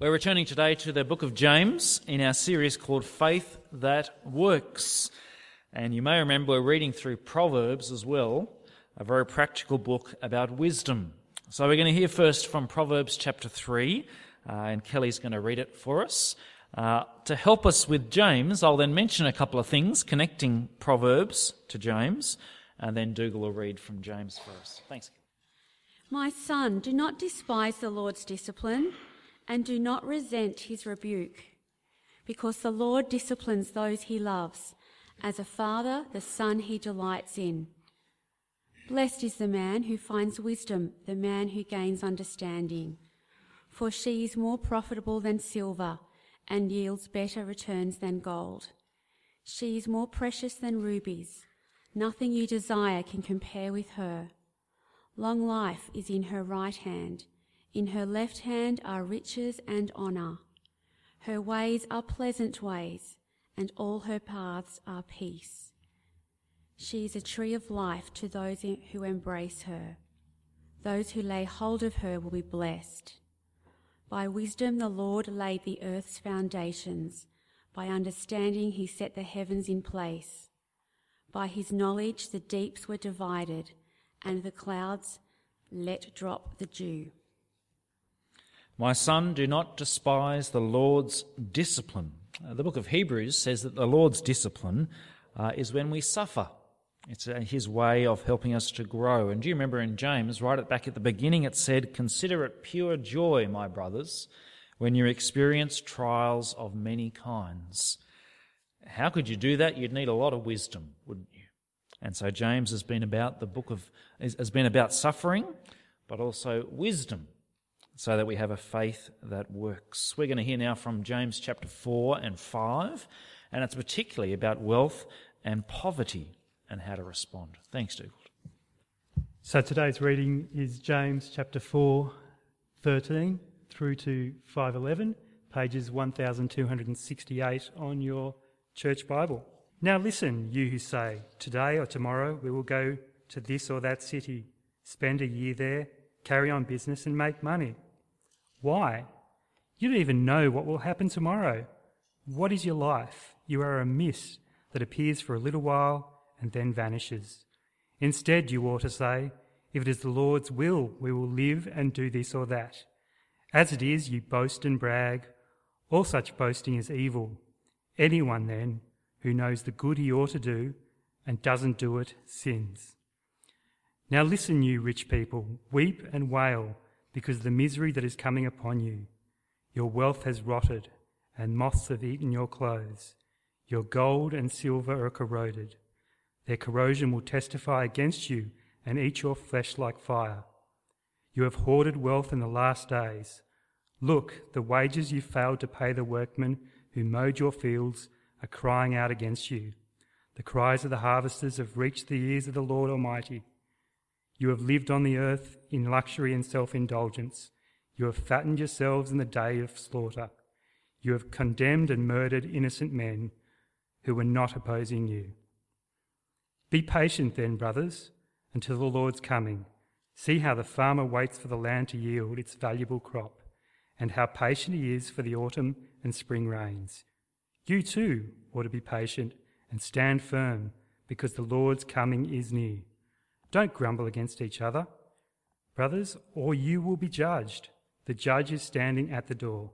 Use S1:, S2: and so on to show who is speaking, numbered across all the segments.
S1: We're returning today to the book of James in our series called Faith That Works. And you may remember we're reading through Proverbs as well, a very practical book about wisdom. So we're going to hear first from Proverbs chapter 3, uh, and Kelly's going to read it for us. Uh, to help us with James, I'll then mention a couple of things connecting Proverbs to James, and then Dougal will read from James for us. Thanks.
S2: My son, do not despise the Lord's discipline and do not resent his rebuke, because the Lord disciplines those he loves, as a father the son he delights in. Blessed is the man who finds wisdom, the man who gains understanding, for she is more profitable than silver and yields better returns than gold. She is more precious than rubies. Nothing you desire can compare with her. Long life is in her right hand in her left hand are riches and honour. Her ways are pleasant ways, and all her paths are peace. She is a tree of life to those who embrace her. Those who lay hold of her will be blessed. By wisdom the Lord laid the earth's foundations. By understanding he set the heavens in place. By his knowledge the deeps were divided, and the clouds let drop the dew.
S1: My son, do not despise the Lord's discipline. Uh, the book of Hebrews says that the Lord's discipline uh, is when we suffer. It's uh, his way of helping us to grow. And do you remember in James, right at back at the beginning, it said, Consider it pure joy, my brothers, when you experience trials of many kinds. How could you do that? You'd need a lot of wisdom, wouldn't you? And so James has been about the book of, has been about suffering, but also wisdom so that we have a faith that works. We're going to hear now from James chapter 4 and 5, and it's particularly about wealth and poverty and how to respond. Thanks, Dougal.
S3: So today's reading is James chapter 4, 13 through to 511, pages 1268 on your church Bible. Now listen, you who say, Today or tomorrow we will go to this or that city, spend a year there, carry on business, and make money. Why? You don't even know what will happen tomorrow. What is your life? You are a mist that appears for a little while and then vanishes. Instead, you ought to say, If it is the Lord's will, we will live and do this or that. As it is, you boast and brag. All such boasting is evil. Anyone, then, who knows the good he ought to do and doesn't do it sins. Now listen, you rich people, weep and wail because the misery that is coming upon you. Your wealth has rotted, and moths have eaten your clothes. Your gold and silver are corroded. Their corrosion will testify against you and eat your flesh like fire. You have hoarded wealth in the last days. Look, the wages you failed to pay the workmen who mowed your fields are crying out against you. The cries of the harvesters have reached the ears of the Lord Almighty. You have lived on the earth in luxury and self indulgence. You have fattened yourselves in the day of slaughter. You have condemned and murdered innocent men who were not opposing you. Be patient then, brothers, until the Lord's coming. See how the farmer waits for the land to yield its valuable crop, and how patient he is for the autumn and spring rains. You too ought to be patient and stand firm, because the Lord's coming is near. Don't grumble against each other, brothers, or you will be judged. The judge is standing at the door.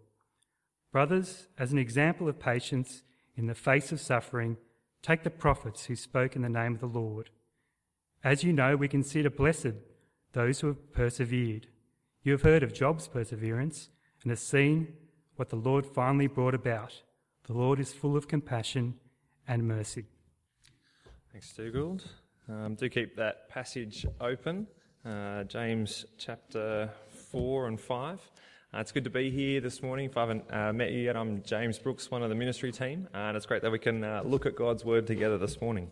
S3: Brothers, as an example of patience in the face of suffering, take the prophets who spoke in the name of the Lord. As you know, we consider blessed those who have persevered. You have heard of Job's perseverance and have seen what the Lord finally brought about. The Lord is full of compassion and mercy.
S4: Thanks, Dougal. Um, do keep that passage open, uh, James chapter 4 and 5. Uh, it's good to be here this morning. If I haven't uh, met you yet, I'm James Brooks, one of the ministry team, uh, and it's great that we can uh, look at God's Word together this morning.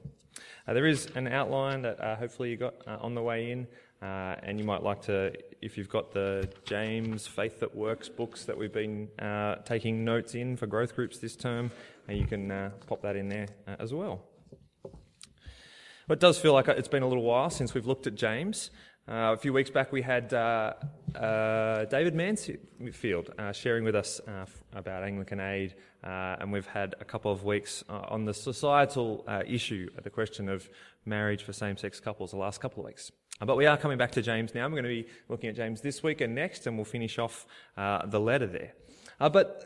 S4: Uh, there is an outline that hopefully you got on the way in, and you might like to, if you've got the James Faith That Works books that we've been taking notes in for growth groups this term, you can pop that in there as well. It does feel like it's been a little while since we've looked at James, Uh, a few weeks back, we had uh, uh, David Mansfield uh, sharing with us uh, about Anglican aid, uh, and we've had a couple of weeks on the societal issue, the question of marriage for same sex couples, the last couple of weeks. but we are coming back to James now. We're going to be looking at James this week and next, and we'll finish off the letter there. but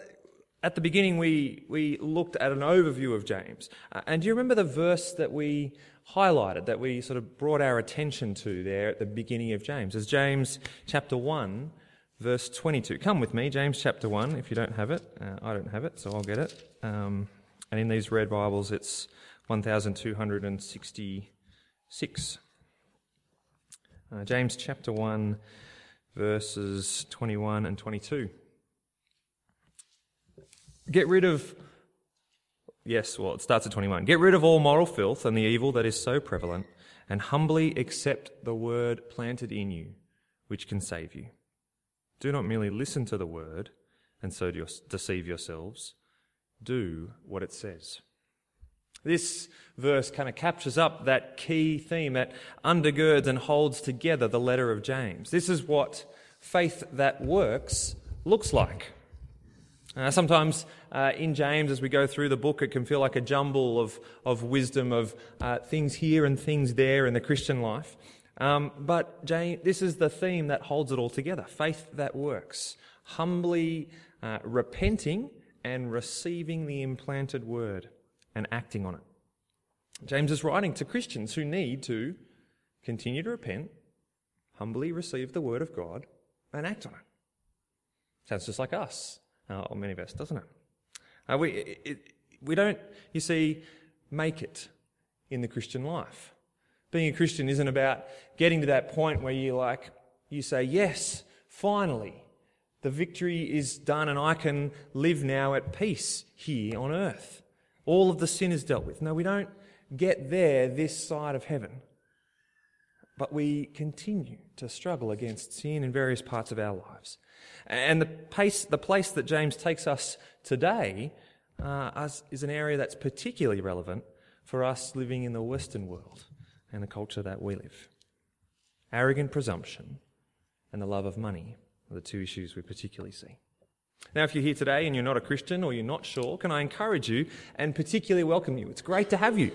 S4: at the beginning, we, we looked at an overview of James. And do you remember the verse that we highlighted, that we sort of brought our attention to there at the beginning of James? It's James chapter 1, verse 22. Come with me, James chapter 1, if you don't have it. Uh, I don't have it, so I'll get it. Um, and in these red Bibles, it's 1266. Uh, James chapter 1, verses 21 and 22. Get rid of, yes, well, it starts at 21. Get rid of all moral filth and the evil that is so prevalent, and humbly accept the word planted in you, which can save you. Do not merely listen to the word and so deceive yourselves. Do what it says. This verse kind of captures up that key theme that undergirds and holds together the letter of James. This is what faith that works looks like. Uh, sometimes uh, in James, as we go through the book, it can feel like a jumble of, of wisdom, of uh, things here and things there in the Christian life. Um, but James, this is the theme that holds it all together faith that works, humbly uh, repenting and receiving the implanted word and acting on it. James is writing to Christians who need to continue to repent, humbly receive the word of God, and act on it. Sounds just like us uh, of us, doesn't it? Uh, we, it, we don't, you see, make it in the Christian life. Being a Christian isn't about getting to that point where you like, you say, yes, finally, the victory is done and I can live now at peace here on earth. All of the sin is dealt with. No, we don't get there this side of heaven. But we continue to struggle against sin in various parts of our lives. And the, pace, the place that James takes us today uh, is an area that's particularly relevant for us living in the Western world and the culture that we live. Arrogant presumption and the love of money are the two issues we particularly see. Now, if you're here today and you're not a Christian or you're not sure, can I encourage you and particularly welcome you? It's great to have you.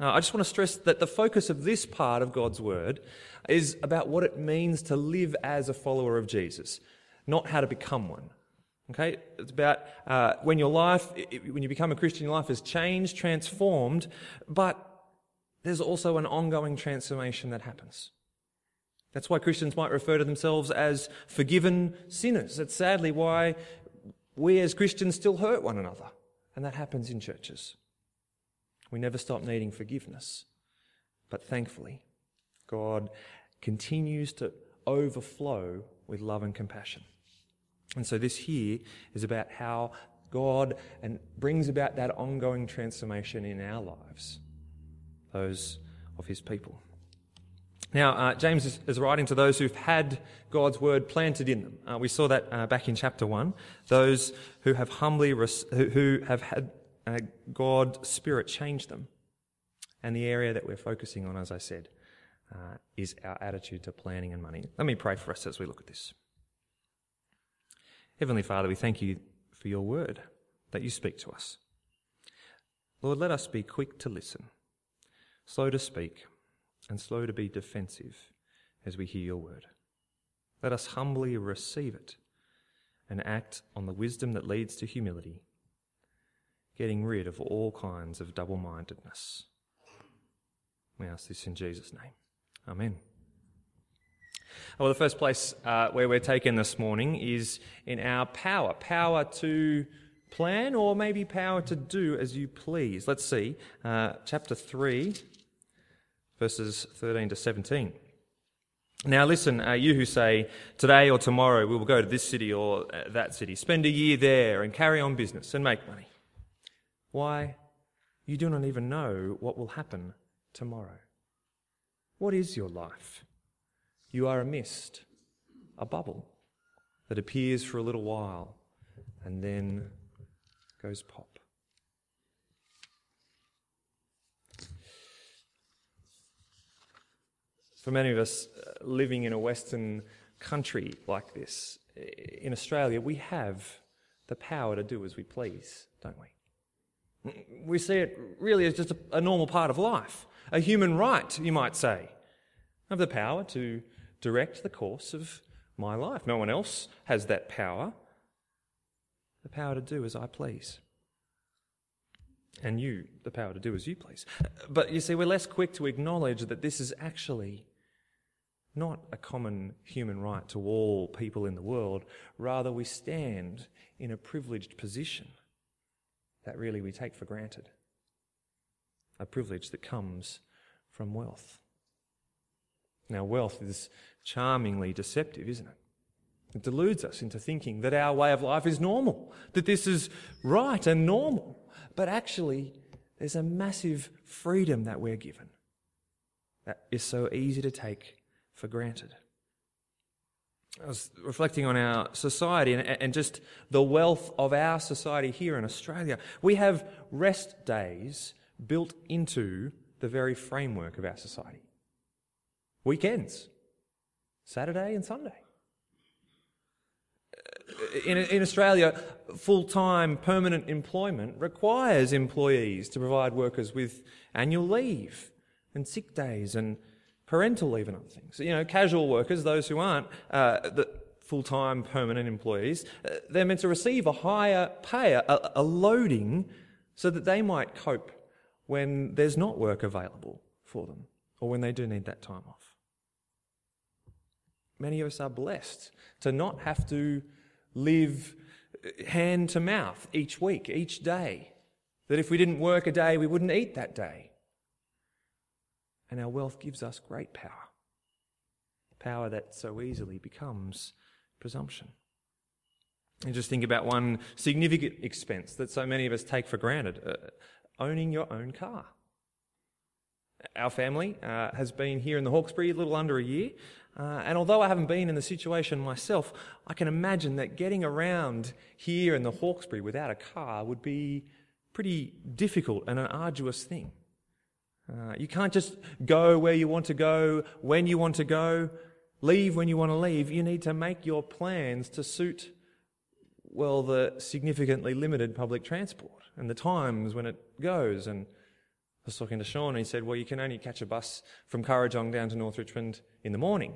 S4: Uh, I just want to stress that the focus of this part of God's Word is about what it means to live as a follower of Jesus not how to become one. Okay? It's about uh, when your life, when you become a Christian, your life is changed, transformed, but there's also an ongoing transformation that happens. That's why Christians might refer to themselves as forgiven sinners. That's sadly why we as Christians still hurt one another. And that happens in churches. We never stop needing forgiveness. But thankfully, God continues to overflow with love and compassion. And so this here is about how God and brings about that ongoing transformation in our lives, those of his people. Now, uh, James is, is, writing to those who've had God's word planted in them. Uh, we saw that uh, back in chapter 1. Those who have humbly, res- who, who, have had uh, God's Spirit change them. And the area that we're focusing on, as I said, uh, is our attitude to planning and money. Let me pray for us as we look at this. Heavenly Father, we thank you for your word that you speak to us. Lord, let us be quick to listen, slow to speak, and slow to be defensive as we hear your word. Let us humbly receive it and act on the wisdom that leads to humility, getting rid of all kinds of double mindedness. We ask this in Jesus' name. Amen. Well, the first place uh, where we're taken this morning is in our power power to plan or maybe power to do as you please. Let's see, uh, chapter 3, verses 13 to 17. Now, listen, uh, you who say, today or tomorrow we will go to this city or uh, that city, spend a year there and carry on business and make money. Why? You do not even know what will happen tomorrow. What is your life? You are a mist, a bubble that appears for a little while and then goes pop. For many of us uh, living in a Western country like this, in Australia, we have the power to do as we please, don't we? We see it really as just a, normal part of life, a human right, you might say. I have the power to direct the course of my life. No one else has that power. The power to do as I please. And you, the power to do as you please. But you see, we're less quick to acknowledge that this is actually not a common human right to all people in the world. Rather, we stand in a privileged position that really we take for granted. A privilege that comes from wealth. Now, wealth is charmingly deceptive, isn't it? It deludes us into thinking that our way of life is normal, that this is right and normal. But actually, there's a massive freedom that we're given that is so easy to take for granted. I was reflecting on our society and, and, just the wealth of our society here in Australia. We have rest days built into the very framework of our society. Weekends, Saturday and Sunday. In, in Australia, full time permanent employment requires employees to provide workers with annual leave and sick days and parental leave and other things. You know, casual workers, those who aren't uh, the full-time permanent employees, uh, they're meant to receive a higher pay, a, a loading, so that they might cope when there's not work available for them or when they do need that time off. Many of us are blessed to not have to live hand to mouth each week, each day. That if we didn't work a day, we wouldn't eat that day and our wealth gives us great power. Power that so easily becomes presumption. And just think about one significant expense that so many of us take for granted uh, owning your own car. Our family uh, has been here in the Hawkesbury a little under a year, uh, and although I haven't been in the situation myself, I can imagine that getting around here in the Hawkesbury without a car would be pretty difficult and an arduous thing. Uh, you can't just go where you want to go, when you want to go, leave when you want to leave. You need to make your plans to suit, well, the significantly limited public transport and the times when it goes. And I was talking to Sean and he said, well, you can only catch a bus from Kurrajong down to North Richmond in the morning.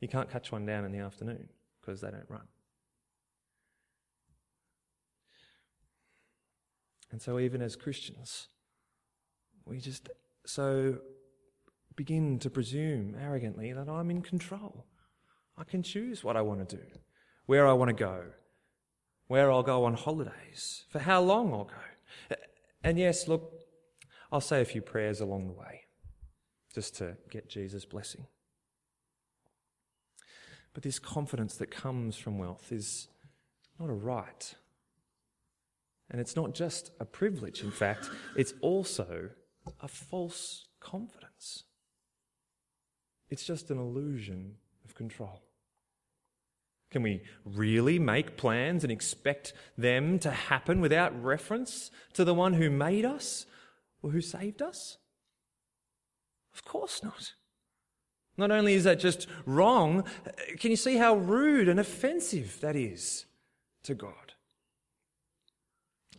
S4: You can't catch one down in the afternoon because they don't run. And so, even as Christians, we just so begin to presume arrogantly that I'm in control. I can choose what I want to do, where I want to go, where I'll go on holidays, for how long I'll go. And yes, look, I'll say a few prayers along the way just to get Jesus' blessing. But this confidence that comes from wealth is not a right. And it's not just a privilege, in fact, it's also a false confidence. It's just an illusion of control. Can we really make plans and expect them to happen without reference to the one who made us or who saved us? Of course not. Not only is that just wrong, can you see how rude and offensive that is to God?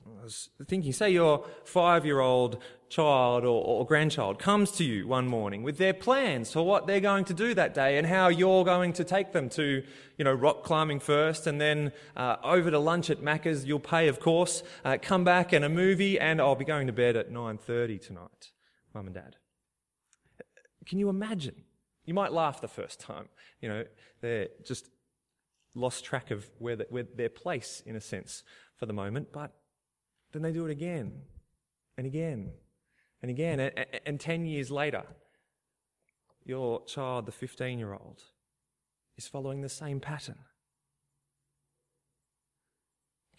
S4: I was thinking, say your five year old child or, or, grandchild comes to you one morning with their plans for what they're going to do that day and how you're going to take them to, you know, rock climbing first and then uh, over to lunch at Macca's. You'll pay, of course. Uh, come back and a movie, and I'll be going to bed at 9:30 tonight, mum and dad. Can you imagine? You might laugh the first time. You know, they're just lost track of where, the, where their place, in a sense, for the moment, but then they do it again and again and again. And, and 10 years later, your child, the 15 year old, is following the same pattern.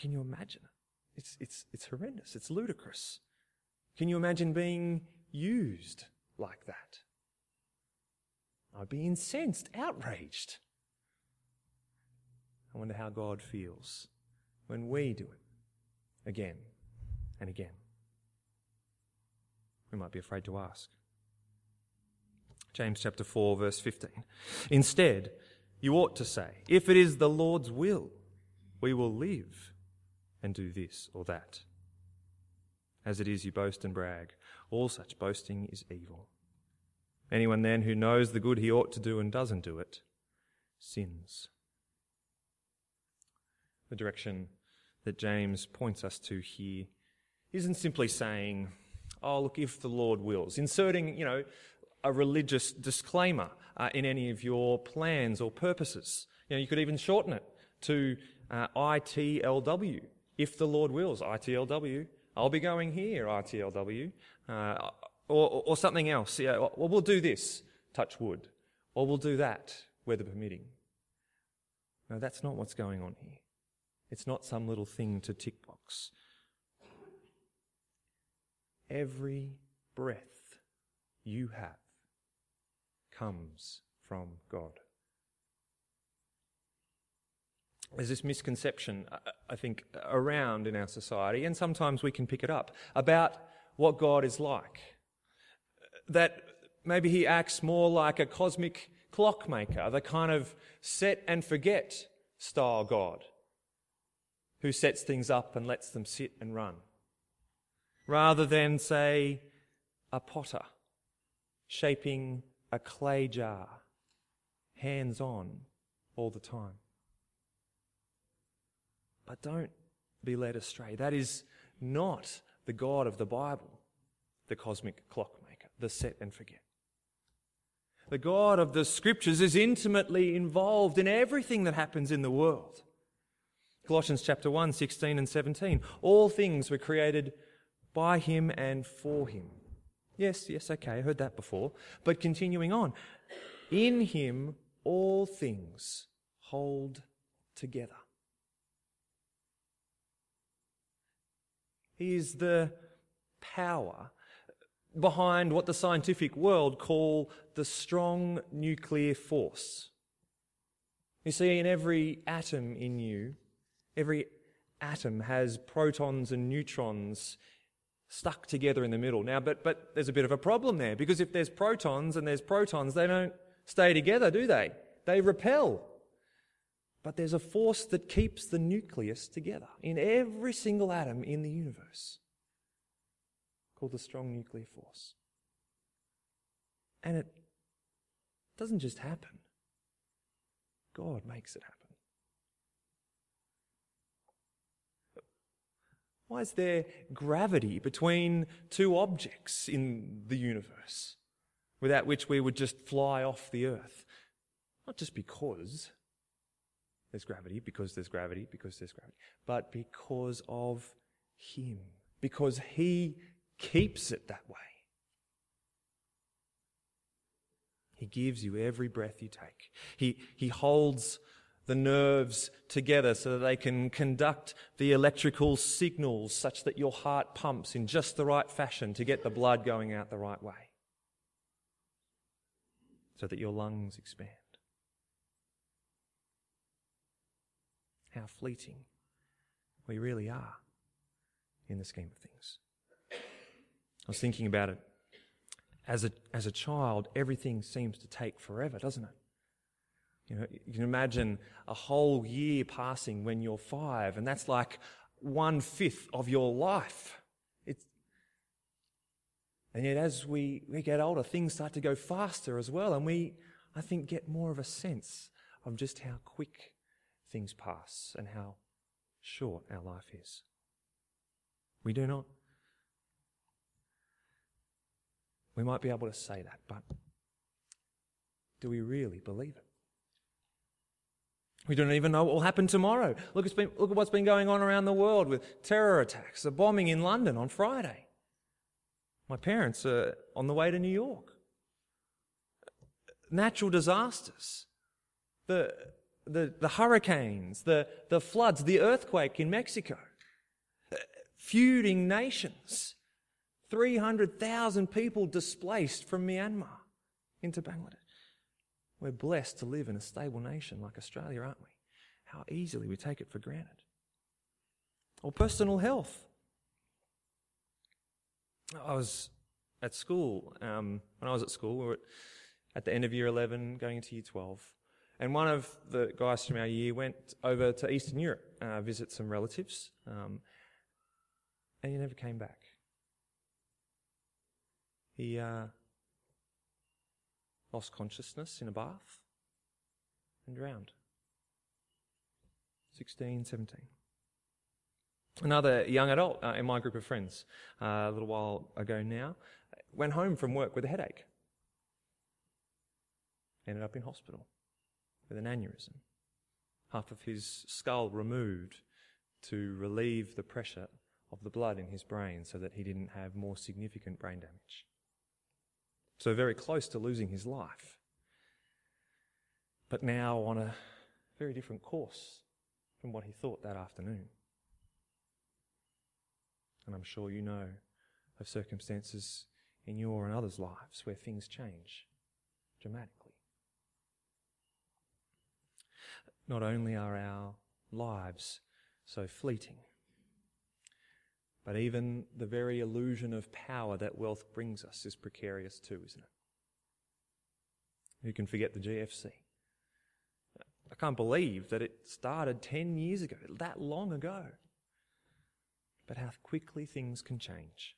S4: Can you imagine? It's, it's, it's horrendous. It's ludicrous. Can you imagine being used like that? I'd be incensed, outraged. I wonder how God feels when we do it again and again. We might be afraid to ask. James chapter 4, verse 15. Instead, you ought to say, If it is the Lord's will, we will live and do this or that. As it is, you boast and brag. All such boasting is evil. Anyone then who knows the good he ought to do and doesn't do it sins. The direction that James points us to here isn't simply saying, oh, look, if the Lord wills, inserting, you know, a religious disclaimer uh, in any of your plans or purposes. You know, you could even shorten it to uh, ITLW, if the Lord wills, ITLW. I'll be going here, ITLW, uh, or, or, something else. Yeah, well, we'll do this, touch wood, or we'll do that, weather permitting. No, that's not what's going on here. It's not some little thing to tick box. Every breath you have comes from God. There's this misconception, I think, around in our society, and sometimes we can pick it up, about what God is like. That maybe he acts more like a cosmic clockmaker, the kind of set and forget style God, who sets things up and lets them sit and run, rather than, say, a potter shaping a clay jar, hands on all the time. But don't be led astray. That is not the God of the Bible, the cosmic clockmaker, the set and forget. The God of the scriptures is intimately involved in everything that happens in the world. Colossians chapter 1, 16 and 17. All things were created by him and for him. Yes, yes, okay, I heard that before. But continuing on. In him all things hold together. He is the power behind what the scientific world call the strong nuclear force. You see, in every atom in you, every atom has protons and neutrons stuck together in the middle. Now, but, but there's a bit of a problem there because if there's protons and there's protons, they don't stay together, do they? They repel. But there's a force that keeps the nucleus together in every single atom in the universe called the strong nuclear force. And it doesn't just happen. God makes it happen. Why is there gravity between two objects in the universe without which we would just fly off the earth? Not just because there's gravity, because there's gravity, because there's gravity, but because of Him. Because He keeps it that way. He gives you every breath you take. He, he holds the nerves together so that they can conduct the electrical signals such that your heart pumps in just the right fashion to get the blood going out the right way. So that your lungs expand. How fleeting we really are in the scheme of things. I was thinking about it. As a, as a child, everything seems to take forever, doesn't it? You know, you can imagine a whole year passing when you're five, and that's like one fifth of your life. It's, and yet, as we, we get older, things start to go faster as well, and we, I think, get more of a sense of just how quick things pass and how short our life is. We do not. We might be able to say that, but do we really believe it? We don't even know what will happen tomorrow. Look, been, look at what's been going on around the world with terror attacks, the bombing in London on Friday. My parents are on the way to New York. Natural disasters, the, the, the hurricanes, the, the floods, the earthquake in Mexico, feuding nations, 300,000 people displaced from Myanmar into Bangladesh. We're blessed to live in a stable nation like Australia, aren't we? How easily we take it for granted. Or personal health. I was at school, um, when I was at school, we were at the end of year 11, going into year 12. And one of the guys from our year went over to Eastern Europe, uh, visit some relatives, um, and he never came back. He uh, lost consciousness in a bath and drowned. 16, 17. Another young adult uh, in my group of friends, uh, a little while ago now, went home from work with a headache. Ended up in hospital with an aneurysm. Half of his skull removed to relieve the pressure of the blood in his brain so that he didn't have more significant brain damage. So, very close to losing his life. But now on a very different course from what he thought that afternoon. And I'm sure you know of circumstances in your and others' lives where things change dramatically. Not only are our lives so fleeting, but even the very illusion of power that wealth brings us is precarious too, isn't it? Who can forget the GFC? I can't believe that it started 10 years ago, that long ago. But how quickly things can change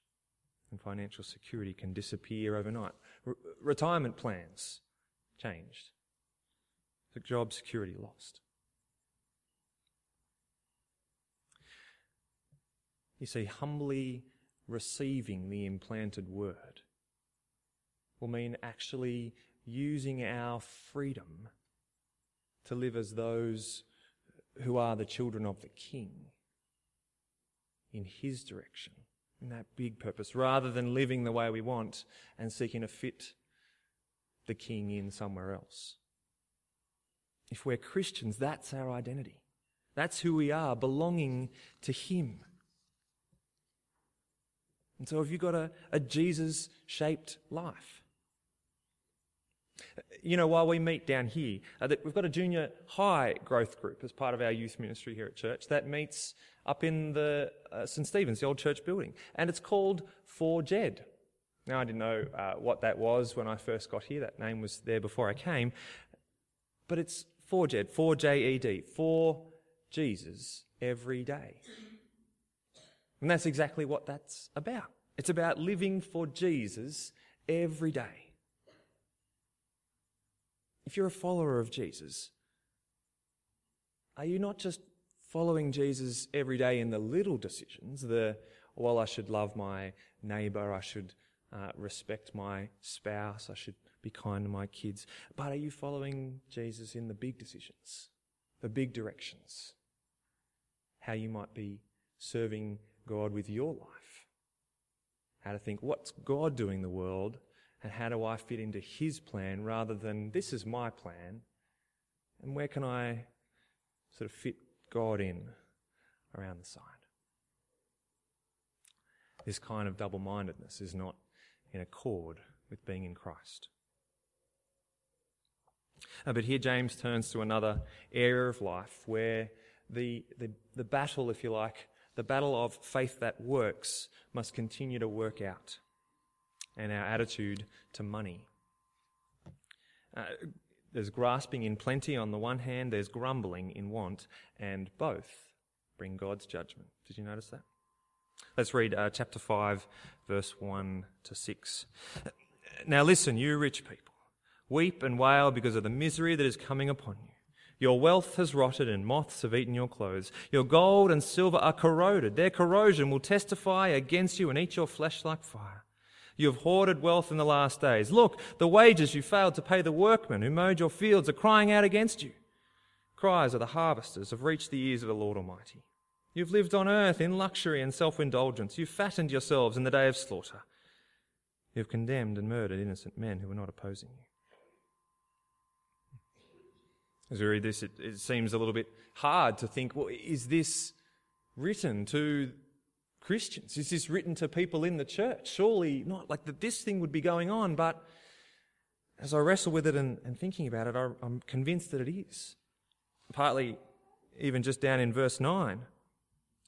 S4: and financial security can disappear overnight. retirement plans changed. The job security lost. You see, humbly receiving the implanted word will mean actually using our freedom to live as those who are the children of the King in His direction, in that big purpose, rather than living the way we want and seeking to fit the King in somewhere else. If we're Christians, that's our identity. That's who we are, belonging to Him. And so, have you got a, a Jesus shaped life? You know, while we meet down here, uh, we've got a junior high growth group as part of our youth ministry here at church that meets up in the uh, St. Stephen's, the old church building, and it's called For Jed. Now, I didn't know uh, what that was when I first got here. That name was there before I came. But it's For Jed, For J E D, for Jesus every day. And that's exactly what that's about. It's about living for Jesus every day. If you're a follower of Jesus, are you not just following Jesus every day in the little decisions, the, well, I should love my neighbor, I should uh, respect my spouse, I should be kind to my kids, but are you following Jesus in the big decisions, the big directions? How you might be serving God with your life. How to think, what's God doing in the world and how do I fit into His plan rather than this is my plan and where can I sort of fit God in around the side? This kind of double mindedness is not in accord with being in Christ. Uh, but here James turns to another area of life where the, the, the battle, if you like, the battle of faith that works must continue to work out, and our attitude to money. Uh, there's grasping in plenty on the one hand, there's grumbling in want, and both bring God's judgment. Did you notice that? Let's read uh, chapter 5, verse 1 to 6. Now listen, you rich people, weep and wail because of the misery that is coming upon you. Your wealth has rotted and moths have eaten your clothes. Your gold and silver are corroded. Their corrosion will testify against you and eat your flesh like fire. You have hoarded wealth in the last days. Look, the wages you failed to pay the workmen who mowed your fields are crying out against you. Cries of the harvesters have reached the ears of the Lord Almighty. You've lived on earth in luxury and self indulgence. You've fattened yourselves in the day of slaughter. You've condemned and murdered innocent men who were not opposing you. As we read this, it, it seems a little bit hard to think, well, is this written to Christians? Is this written to people in the church? Surely not. Like that this thing would be going on, but as I wrestle with it and, and thinking about it, I, I'm convinced that it is. Partly even just down in verse 9,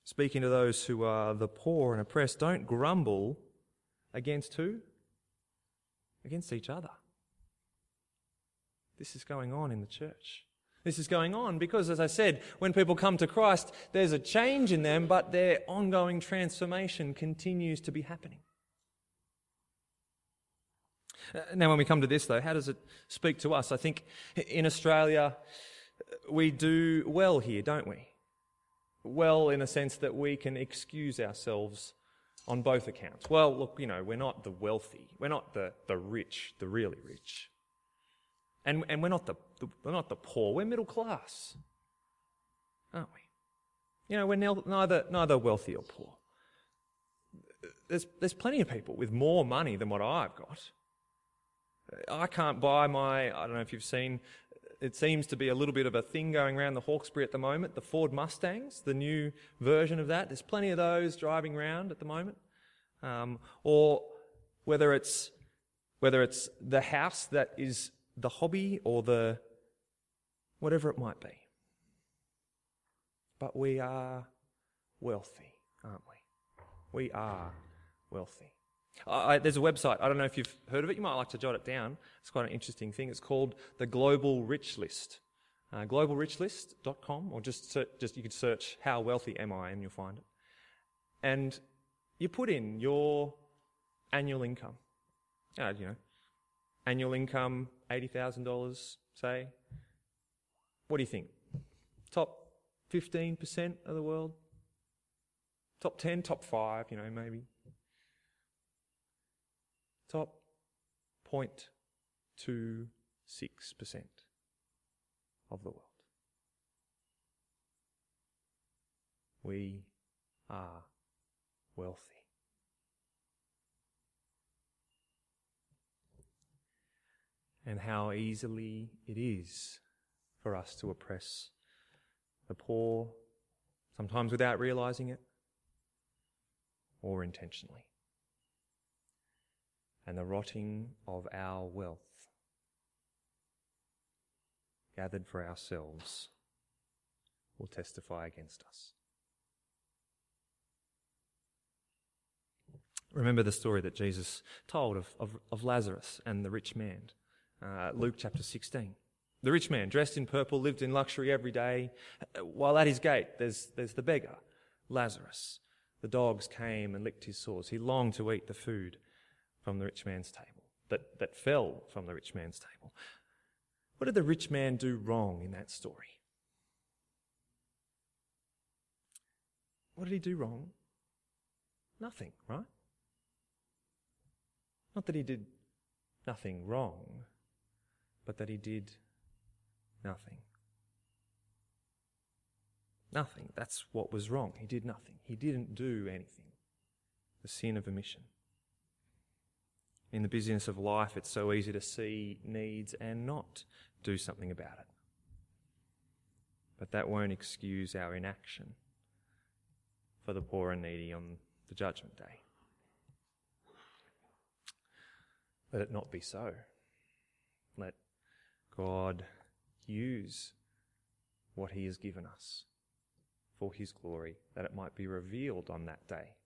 S4: speaking to those who are the poor and oppressed, don't grumble against who? Against each other. this is going on in the church. This is going on because, as I said, when people come to Christ, there's a change in them, but their ongoing transformation continues to be happening. Uh, now, when we come to this, though, how does it speak to us? I think in Australia, we do well here, don't we? Well, in a sense that we can excuse ourselves on both accounts. Well, look, you know, we're not the wealthy, we're not the, the rich, the really rich. And, and we're, not the, the, we're not the poor, we're middle class, aren't we? You know, we're neither, neither wealthy or poor. There's, there's plenty of people with more money than what I've got. I can't buy my, I don't know if you've seen, it seems to be a little bit of a thing going around the Hawkesbury at the moment, the Ford Mustangs, the new version of that. There's plenty of those driving around at the moment. Um, or whether it's, whether it's the house that is the hobby or the whatever it might be. But we are wealthy, aren't we? We are wealthy. I, there's a website, I don't know if you've heard of it, you might like to jot it down. It's quite an interesting thing. It's called the Global Rich List. Uh, globalrichlist.com, or just, just you could search how wealthy am I and you'll find it. And you put in your annual income. Uh, you know, annual income, $80,000, say. What do you think? Top 15% of the world? Top 10, top 5, you know, maybe. Top 0.26% of the world. We are wealthy. And how easily it is for us to oppress the poor, sometimes without realizing it or intentionally. And the rotting of our wealth gathered for ourselves will testify against us. Remember the story that Jesus told of, of, of Lazarus and the rich man uh, Luke chapter 16. The rich man, dressed in purple, lived in luxury every day. While at his gate, there's, there's the beggar, Lazarus. The dogs came and licked his sores. He longed to eat the food from the rich man's table, that, that fell from the rich man's table. What did the rich man do wrong in that story? What did he do wrong? Nothing, right? Not that he did nothing wrong, but that he did nothing. Nothing. That's what was wrong. He did nothing. He didn't do anything. The sin of omission. In the busyness of life, it's so easy to see needs and not do something about it. But that won't excuse our inaction for the poor and needy on the judgment day. Let it not be so. Let God use what He has given us for His glory, that it might be revealed on that day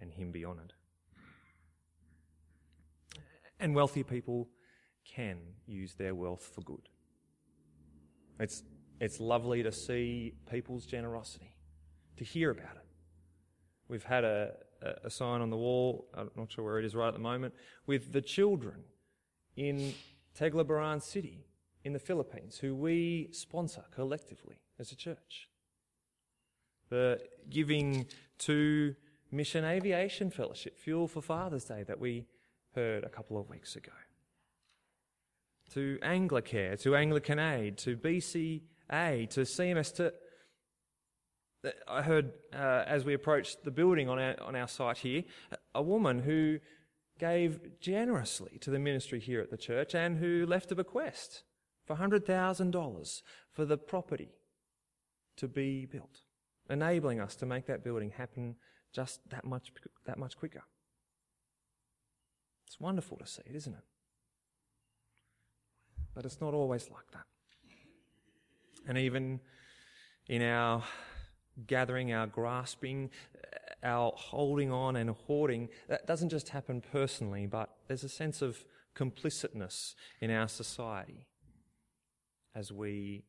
S4: and Him be honoured. And wealthy people can use their wealth for good. It's, it's lovely to see people's generosity, to hear about it. We've had a, a sign on the wall, I'm not sure where it is right at the moment, with the children in Tagbilaran City in the Philippines, who we sponsor collectively as a church. The giving to Mission Aviation Fellowship, Fuel for Father's Day, that we heard a couple of weeks ago. To Anglicare, to Anglican Aid, to BCA, to CMS, to I heard uh, as we approached the building on our, on our site here, a woman who gave generously to the ministry here at the church and who left a bequest for $100,000 for the property to be built, enabling us to make that building happen just that much, that much quicker. It's wonderful to see it, isn't it? But it's not always like that. And even in our gathering, our grasping, our holding on and hoarding, that doesn't just happen personally, but there's a sense of complicitness in our society as we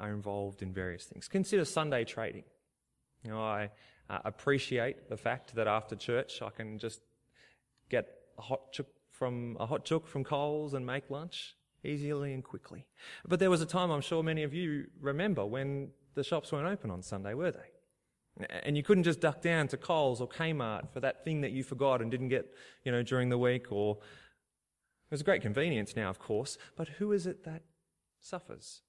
S4: are involved in various things. Consider Sunday trading. You know, I uh, appreciate the fact that after church I can just get a hot chook from a hot chook from Coles and make lunch easily and quickly. But there was a time I'm sure many of you remember when the shops weren't open on Sunday, were they? And you couldn't just duck down to Coles or Kmart for that thing that you forgot and didn't get, you know, during the week or it was a great convenience now, of course, but who is it that suffers?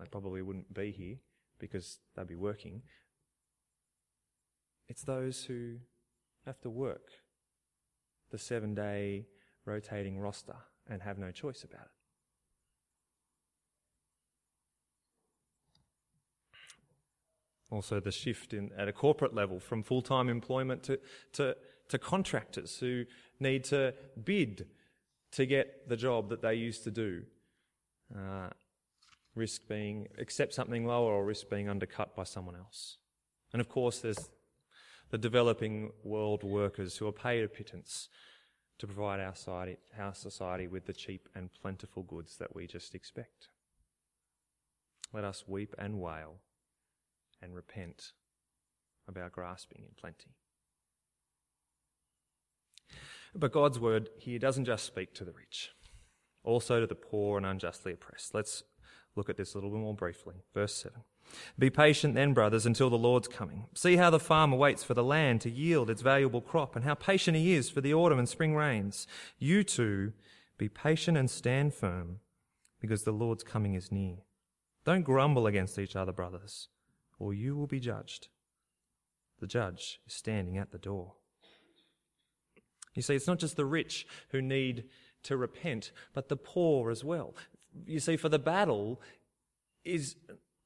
S4: They probably wouldn't be here because they'd be working. It's those who have to work the seven day rotating roster and have no choice about it. Also, the shift in, at a corporate level from full time employment to, to, to contractors who need to bid to get the job that they used to do. Uh, risk being, accept something lower or risk being undercut by someone else. And of course, there's the developing world workers who are paid a pittance to provide our society, our society with the cheap and plentiful goods that we just expect. Let us weep and wail and repent of our grasping in plenty. But God's word here doesn't just speak to the rich, also to the poor and unjustly oppressed. Let's look at this a little bit more briefly. Verse 7. Be patient then, brothers, until the Lord's coming. See how the farmer waits for the land to yield its valuable crop, and how patient he is for the autumn and spring rains. You too, be patient and stand firm, because the Lord's coming is near. Don't grumble against each other, brothers, or you will be judged. The judge is standing at the door. You see, it's not just the rich who need to repent, but the poor as well. You see, for the battle is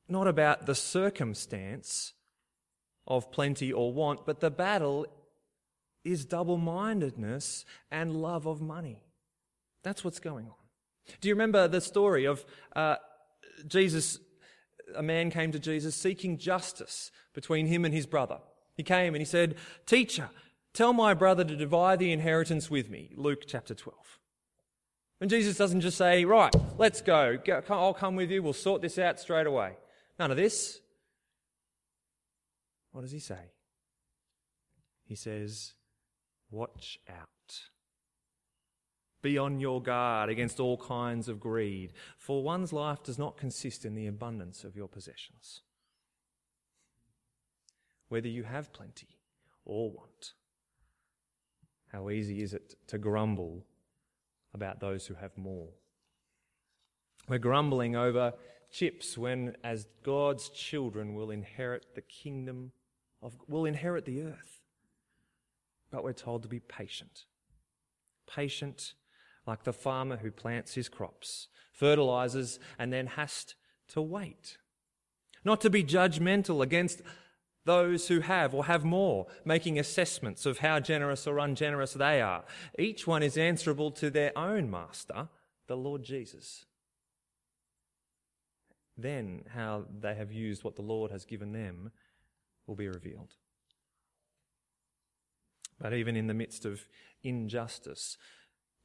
S4: not about the circumstance of plenty or want, but the battle is double mindedness and love of money. That's what's going on. Do you remember the story of uh, Jesus? A man came to Jesus seeking justice between him and his brother. He came and he said, Teacher, Tell my brother to divide the inheritance with me. Luke chapter 12. And Jesus doesn't just say, right, let's go. I'll come with you. We'll sort this out straight away. None of this. What does he say? He says, watch out. Be on your guard against all kinds of greed, for one's life does not consist in the abundance of your possessions. Whether you have plenty or want. How easy is it to grumble about those who have more? We're grumbling over chips when, as God's children, we'll inherit the kingdom of, we'll inherit the earth. But we're told to be patient. Patient like the farmer who plants his crops, fertilizes, and then has to wait. Not to be judgmental against those who have or have more, making assessments of how generous or ungenerous they are. Each one is answerable to their own master, the Lord Jesus. Then how they have used what the Lord has given them will be revealed. But even in the midst of injustice,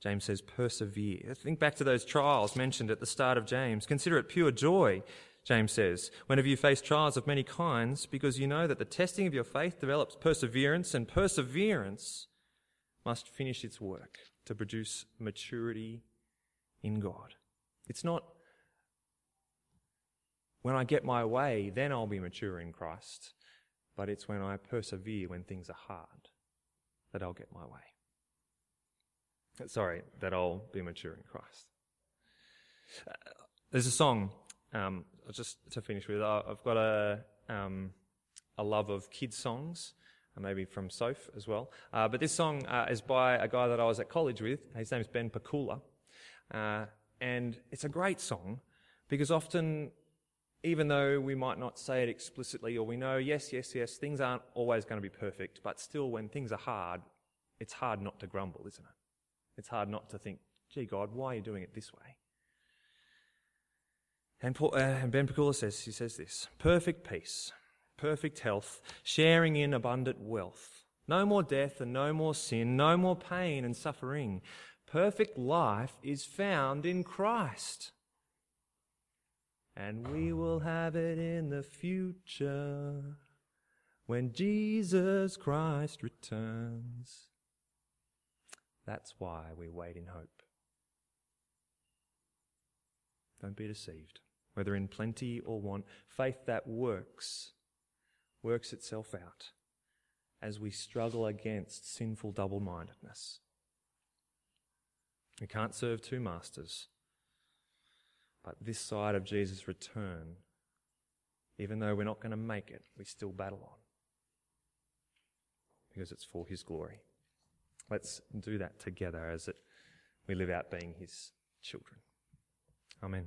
S4: James says, persevere. Think back to those trials mentioned at the start of James. Consider it pure joy James says, whenever you face trials of many kinds, because you know that the testing of your faith develops perseverance, and perseverance must finish its work to produce maturity in God. It's not when I get my way, then I'll be mature in Christ, but it's when I persevere when things are hard that I'll get my way. Sorry, that I'll be mature in Christ. Uh, there's a song um, just to finish with, I've got a, um, a love of kids' songs, maybe from Soph as well. Uh, but this song uh, is by a guy that I was at college with. His name is Ben Pakula. Uh, and it's a great song because often, even though we might not say it explicitly or we know, yes, yes, yes, things aren't always going to be perfect, but still, when things are hard, it's hard not to grumble, isn't it? It's hard not to think, gee, God, why are you doing it this way? And, Paul, uh, and Ben Pakula says, he says this perfect peace, perfect health, sharing in abundant wealth, No more death and no more sin, no more pain and suffering. Perfect life is found in Christ. And we will have it in the future when Jesus Christ returns. That's why we wait in hope. Don't be deceived. Whether in plenty or want, faith that works, works itself out as we struggle against sinful double mindedness. We can't serve two masters. But this side of Jesus' return, even though we're not going to make it, we still battle on. Because it's for His glory. Let's do that together as it, we live out being His children. Amen.